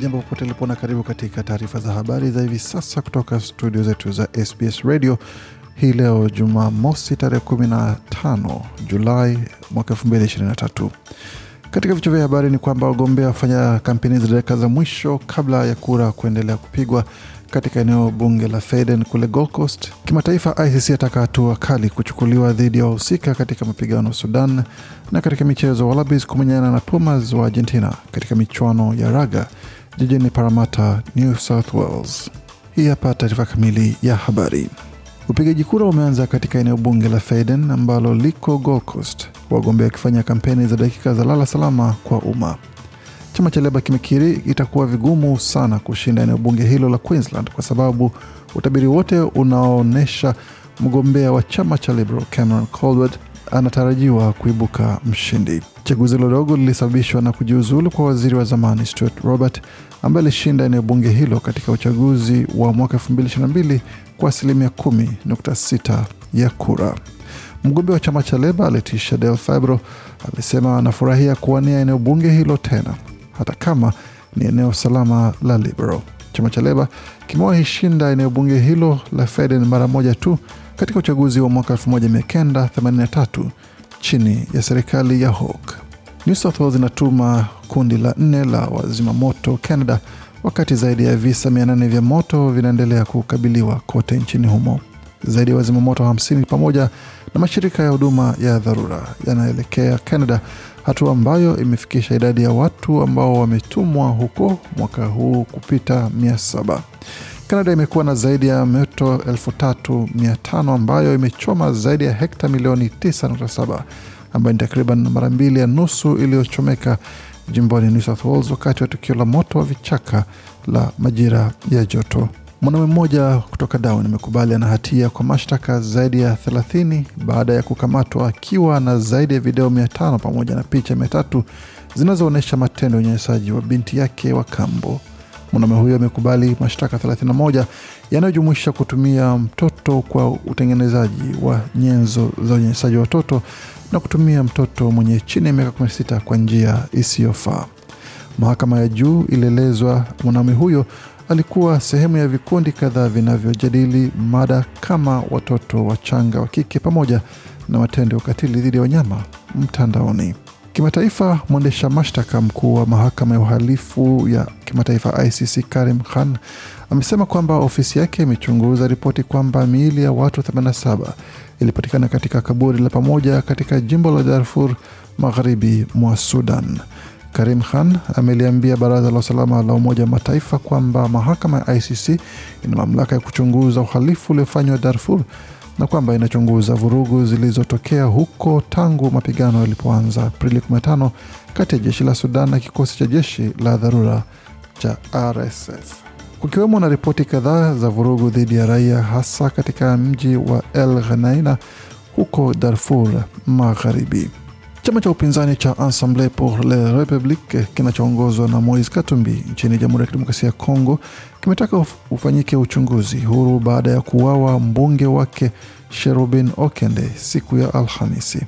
Jambo popote ulipo na karibu katika taarifa za habari za hivi sasa kutoka studio zetu za SBS Radio hii leo Jumamosi tarehe 15 Julai mwaka 2023. Katika vichwa vya habari ni kwamba wagombea wafanya kampeni za dakika za mwisho kabla ya kura kuendelea kupigwa katika eneo bunge la Feden kule Gold Coast. Kimataifa, ICC ataka hatua kali kuchukuliwa dhidi ya wahusika katika mapigano Sudan, na katika michezo Wallabies kumenyana na Pumas wa Argentina katika michuano ya raga jijini Paramata, New South Wales. Hii hapa taarifa kamili ya habari. Upigaji kura umeanza katika eneo bunge la Faden ambalo liko Gold Coast, wagombea wakifanya kampeni za dakika za lala salama kwa umma. Chama cha Leba kimekiri itakuwa vigumu sana kushinda eneo bunge hilo la Queensland kwa sababu utabiri wote unaonyesha mgombea wa chama cha Liberal Cameron Caldwell anatarajiwa kuibuka mshindi. Chaguzi hilo dogo lilisababishwa na kujiuzulu kwa waziri wa zamani Stuart Robert ambaye alishinda eneo bunge hilo katika uchaguzi wa mwaka 2022 kwa asilimia 10.6 ya kura. Mgombea wa chama cha Leba Leticia Del Fabro alisema anafurahia kuwania eneo bunge hilo tena hata kama ni eneo salama la Liberal. Chama cha Leba kimewahi shinda eneo bunge hilo la Feden mara moja tu katika uchaguzi wa mwaka 1983 chini ya serikali ya Hawke. New South Wales inatuma kundi la nne la wazima moto Canada, wakati zaidi ya visa 800 vya moto vinaendelea kukabiliwa kote nchini humo. Zaidi ya wazima moto 50 pamoja na mashirika ya huduma ya dharura yanaelekea Canada, hatua ambayo imefikisha idadi ya watu ambao wametumwa huko mwaka huu kupita 700. Kanada imekuwa na zaidi ya moto 3500 ambayo imechoma zaidi ya hekta milioni 9.7 ambayo ni takriban mara mbili ya nusu iliyochomeka jimboni New South Wales wakati wa tukio la moto wa vichaka la majira ya joto. Mwanaume mmoja kutoka Darwin amekubali ana hatia kwa mashtaka zaidi ya 30 baada ya kukamatwa akiwa na zaidi ya video 500 pamoja na picha 300 zinazoonyesha matendo ya unyanyasaji wa binti yake wa kambo. Mwanaume huyo amekubali mashtaka 31 yanayojumuisha kutumia mtoto kwa utengenezaji wa nyenzo za unyanyasaji wa watoto na kutumia mtoto mwenye chini ya miaka 16 kwa njia isiyofaa. Mahakama ya juu ilielezwa mwanaume huyo alikuwa sehemu ya vikundi kadhaa vinavyojadili mada kama watoto wachanga wa kike pamoja na matendo ya ukatili dhidi ya wanyama mtandaoni. Kimataifa, mwendesha mashtaka mkuu wa mahakama ya uhalifu ya kimataifa ICC Karim Khan amesema kwamba ofisi yake imechunguza ripoti kwamba miili ya watu 87 ilipatikana katika kaburi la pamoja katika jimbo la Darfur magharibi mwa Sudan. Karim Khan ameliambia baraza la usalama la Umoja wa Mataifa kwamba mahakama ya ICC ina mamlaka ya kuchunguza uhalifu uliofanywa Darfur na kwamba inachunguza vurugu zilizotokea huko tangu mapigano yalipoanza Aprili 15 kati ya jeshi la Sudan na kikosi cha jeshi la dharura cha RSF, kukiwemo na ripoti kadhaa za vurugu dhidi ya raia hasa katika mji wa El Geneina huko Darfur Magharibi. Chama cha upinzani cha Ensemble pour la Republique kinachoongozwa na Moise Katumbi nchini Jamhuri ya Kidemokrasia ya Kongo kimetaka ufanyike uchunguzi huru baada ya kuuawa mbunge wake Sherubin Okende siku ya Alhamisi.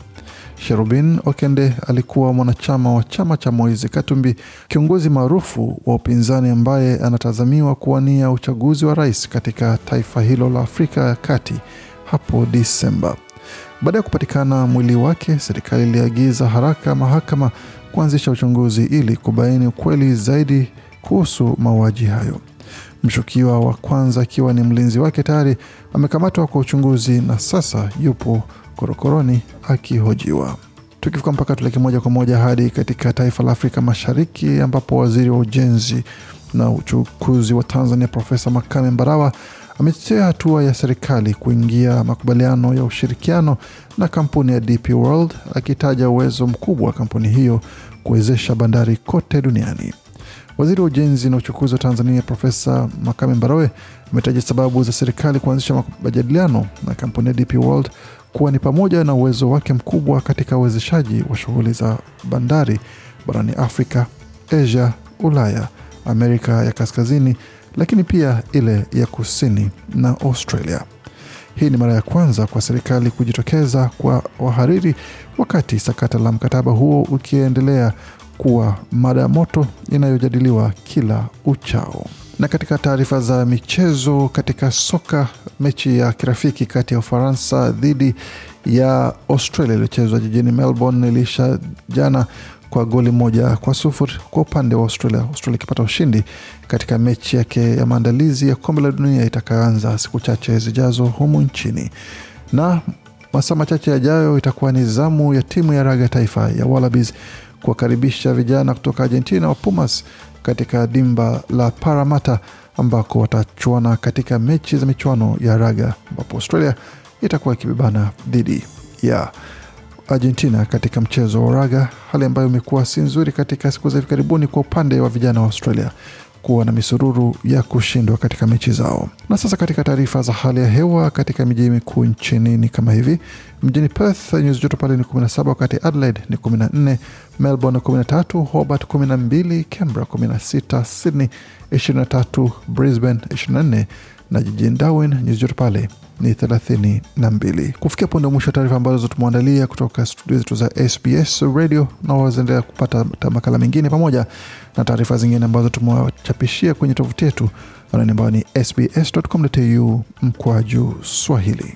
Sherubin Okende alikuwa mwanachama wa chama cha Moise Katumbi, kiongozi maarufu wa upinzani ambaye anatazamiwa kuwania uchaguzi wa rais katika taifa hilo la Afrika ya Kati hapo Disemba. Baada ya kupatikana mwili wake, serikali iliagiza haraka mahakama kuanzisha uchunguzi ili kubaini ukweli zaidi kuhusu mauaji hayo. Mshukiwa wa kwanza akiwa ni mlinzi wake tayari amekamatwa kwa uchunguzi na sasa yupo korokoroni akihojiwa. Tukifika mpaka tuleke moja kwa moja hadi katika taifa la Afrika Mashariki ambapo waziri wa ujenzi na uchukuzi wa Tanzania Profesa Makame Mbarawa ametetea hatua ya serikali kuingia makubaliano ya ushirikiano na kampuni ya DP World akitaja uwezo mkubwa wa kampuni hiyo kuwezesha bandari kote duniani. Waziri wa ujenzi na uchukuzi wa Tanzania Profesa Makame Mbarawe ametaja sababu za serikali kuanzisha majadiliano na kampuni ya DP World kuwa ni pamoja na uwezo wake mkubwa katika uwezeshaji wa shughuli za bandari barani Afrika, Asia, Ulaya, Amerika ya Kaskazini, lakini pia ile ya kusini na Australia. Hii ni mara ya kwanza kwa serikali kujitokeza kwa wahariri wakati sakata la mkataba huo ukiendelea kuwa mada ya moto inayojadiliwa kila uchao. Na katika taarifa za michezo, katika soka, mechi ya kirafiki kati ya Ufaransa dhidi ya Australia iliyochezwa jijini Melbourne iliisha jana kwa goli moja kwa sufuri kwa upande wa Australia, Australia ikipata ushindi katika mechi yake ya maandalizi ya kombe la dunia itakayoanza siku chache zijazo humu nchini. Na masaa machache yajayo itakuwa ni zamu ya timu ya raga taifa ya Wallabies kuwakaribisha vijana kutoka Argentina wa Pumas katika dimba la Paramata ambako watachuana katika mechi za michuano ya raga ambapo Australia itakuwa ikibebana dhidi ya Argentina katika mchezo wa raga, hali ambayo imekuwa si nzuri katika siku za hivi karibuni kwa upande wa vijana wa Australia kuwa na misururu ya kushindwa katika mechi zao. Na sasa katika taarifa za hali ya hewa katika miji mikuu nchini ni kama hivi: mjini Perth nyuzi joto pale ni 17, wakati Adelaide ni 14, Melbourne 13, Hobart 12, Canberra 16, Sydney 23, Brisbane 24 na jijini Darwin nyuzi joto pale ni 32. Kufikia punde mwisho wa taarifa ambazo tumeandalia kutoka studio zetu za SBS Radio, na wazaendelea kupata makala mengine pamoja na taarifa zingine ambazo tumewachapishia kwenye tovuti yetu anani ambayo ni sbs.com.au mkwaju Swahili.